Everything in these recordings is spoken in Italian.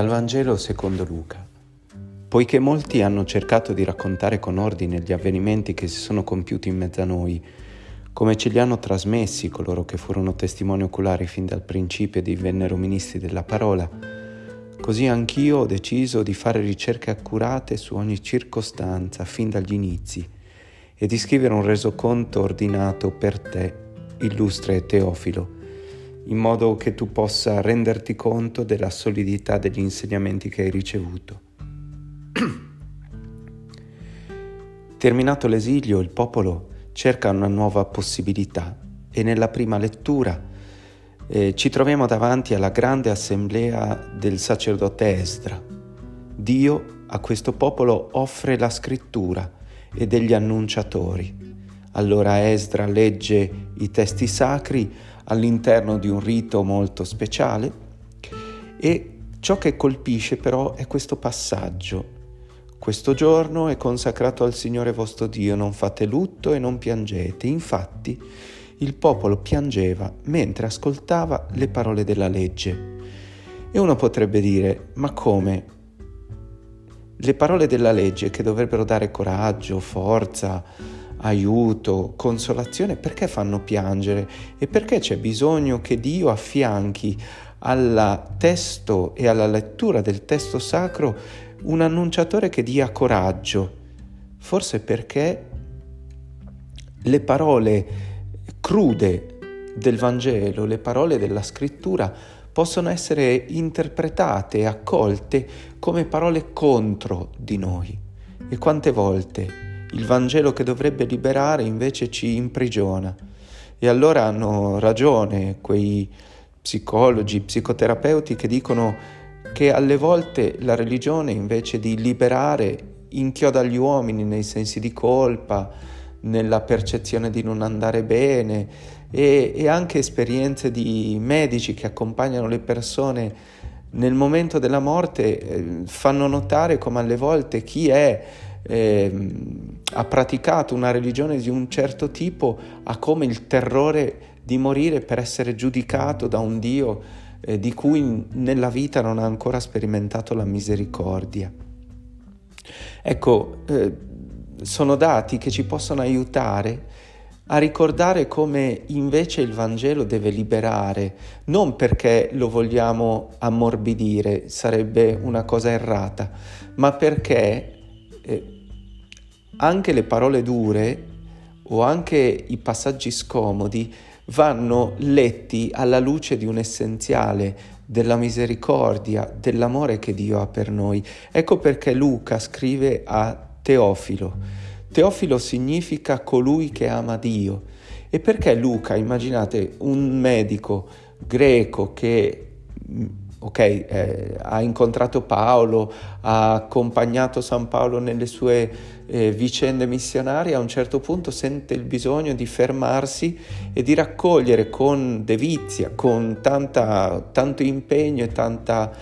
Dal Vangelo secondo Luca. Poiché molti hanno cercato di raccontare con ordine gli avvenimenti che si sono compiuti in mezzo a noi, come ce li hanno trasmessi coloro che furono testimoni oculari fin dal principio e divennero ministri della parola, così anch'io ho deciso di fare ricerche accurate su ogni circostanza fin dagli inizi e di scrivere un resoconto ordinato per te, illustre Teofilo in modo che tu possa renderti conto della solidità degli insegnamenti che hai ricevuto. Terminato l'esilio, il popolo cerca una nuova possibilità e nella prima lettura eh, ci troviamo davanti alla grande assemblea del sacerdote Esdra. Dio a questo popolo offre la scrittura e degli annunciatori. Allora Esdra legge i testi sacri all'interno di un rito molto speciale e ciò che colpisce però è questo passaggio. Questo giorno è consacrato al Signore vostro Dio, non fate lutto e non piangete. Infatti il popolo piangeva mentre ascoltava le parole della legge. E uno potrebbe dire, ma come? Le parole della legge che dovrebbero dare coraggio, forza, aiuto, consolazione, perché fanno piangere e perché c'è bisogno che Dio affianchi al testo e alla lettura del testo sacro un annunciatore che dia coraggio. Forse perché le parole crude del Vangelo, le parole della scrittura possono essere interpretate e accolte come parole contro di noi. E quante volte il Vangelo che dovrebbe liberare invece ci imprigiona. E allora hanno ragione quei psicologi, psicoterapeuti che dicono che alle volte la religione invece di liberare inchioda gli uomini nei sensi di colpa, nella percezione di non andare bene e, e anche esperienze di medici che accompagnano le persone nel momento della morte eh, fanno notare come alle volte chi è eh, ha praticato una religione di un certo tipo ha come il terrore di morire per essere giudicato da un Dio eh, di cui nella vita non ha ancora sperimentato la misericordia. Ecco, eh, sono dati che ci possono aiutare a ricordare come invece il Vangelo deve liberare, non perché lo vogliamo ammorbidire, sarebbe una cosa errata, ma perché eh, anche le parole dure o anche i passaggi scomodi vanno letti alla luce di un essenziale della misericordia, dell'amore che Dio ha per noi. Ecco perché Luca scrive a Teofilo. Teofilo significa colui che ama Dio. E perché Luca, immaginate un medico greco che ok, eh, ha incontrato Paolo, ha accompagnato San Paolo nelle sue eh, vicende missionarie, a un certo punto sente il bisogno di fermarsi e di raccogliere con devizia, con tanta, tanto impegno e tanta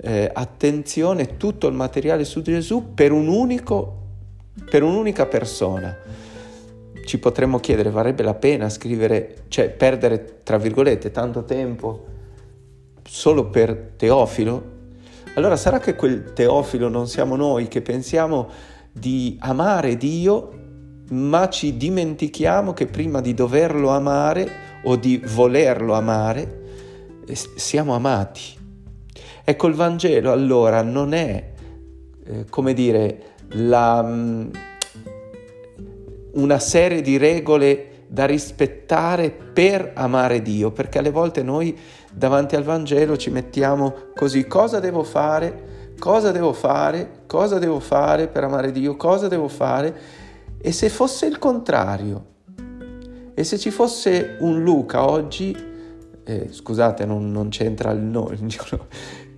eh, attenzione tutto il materiale su Gesù per, un unico, per un'unica persona. Ci potremmo chiedere, varrebbe la pena scrivere, cioè perdere, tra virgolette, tanto tempo solo per Teofilo? Allora sarà che quel Teofilo non siamo noi che pensiamo di amare Dio, ma ci dimentichiamo che prima di doverlo amare o di volerlo amare, siamo amati. Ecco, il Vangelo allora non è, eh, come dire, la, mm, una serie di regole da rispettare per amare Dio, perché alle volte noi davanti al Vangelo ci mettiamo così, cosa devo fare? Cosa devo fare? Cosa devo fare per amare Dio? Cosa devo fare? E se fosse il contrario? E se ci fosse un Luca oggi, eh, scusate, non, non, c'entra il nome,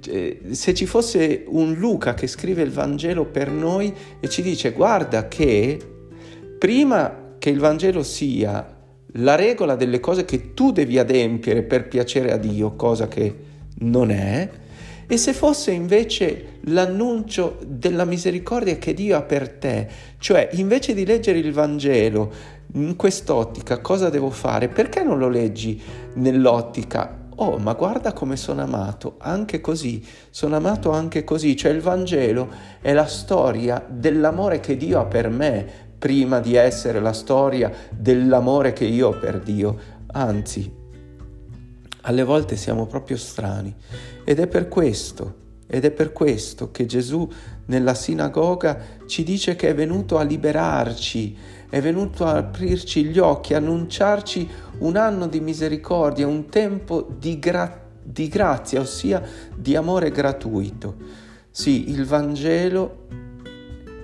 cioè, se ci fosse un Luca che scrive il Vangelo per noi e ci dice guarda che prima che il Vangelo sia la regola delle cose che tu devi adempiere per piacere a Dio, cosa che non è, e se fosse invece l'annuncio della misericordia che Dio ha per te, cioè invece di leggere il Vangelo in quest'ottica, cosa devo fare? Perché non lo leggi nell'ottica? oh ma guarda come sono amato, anche così, sono amato anche così, cioè il Vangelo è la storia dell'amore che Dio ha per me, prima di essere la storia dell'amore che io ho per Dio, anzi, alle volte siamo proprio strani ed è per questo, ed è per questo che Gesù nella sinagoga ci dice che è venuto a liberarci, è venuto a aprirci gli occhi, annunciarci un anno di misericordia, un tempo di, gra- di grazia, ossia di amore gratuito. Sì, il Vangelo,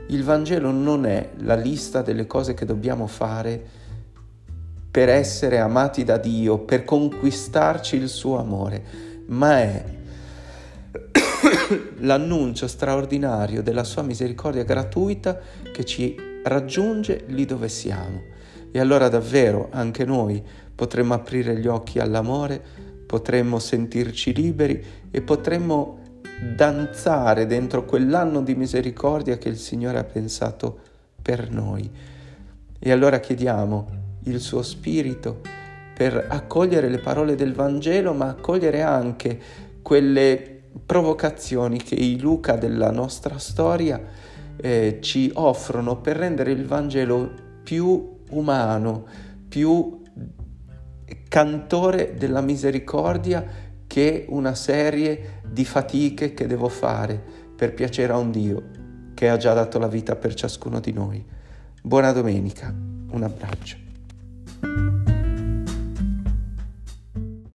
il Vangelo non è la lista delle cose che dobbiamo fare per essere amati da Dio, per conquistarci il suo amore, ma è l'annuncio straordinario della sua misericordia gratuita che ci raggiunge lì dove siamo. E allora davvero anche noi potremmo aprire gli occhi all'amore, potremmo sentirci liberi e potremmo danzare dentro quell'anno di misericordia che il Signore ha pensato per noi. E allora chiediamo il suo Spirito per accogliere le parole del Vangelo, ma accogliere anche quelle provocazioni che i Luca della nostra storia eh, ci offrono per rendere il Vangelo più umano, più cantore della misericordia che una serie di fatiche che devo fare per piacere a un Dio che ha già dato la vita per ciascuno di noi. Buona domenica, un abbraccio.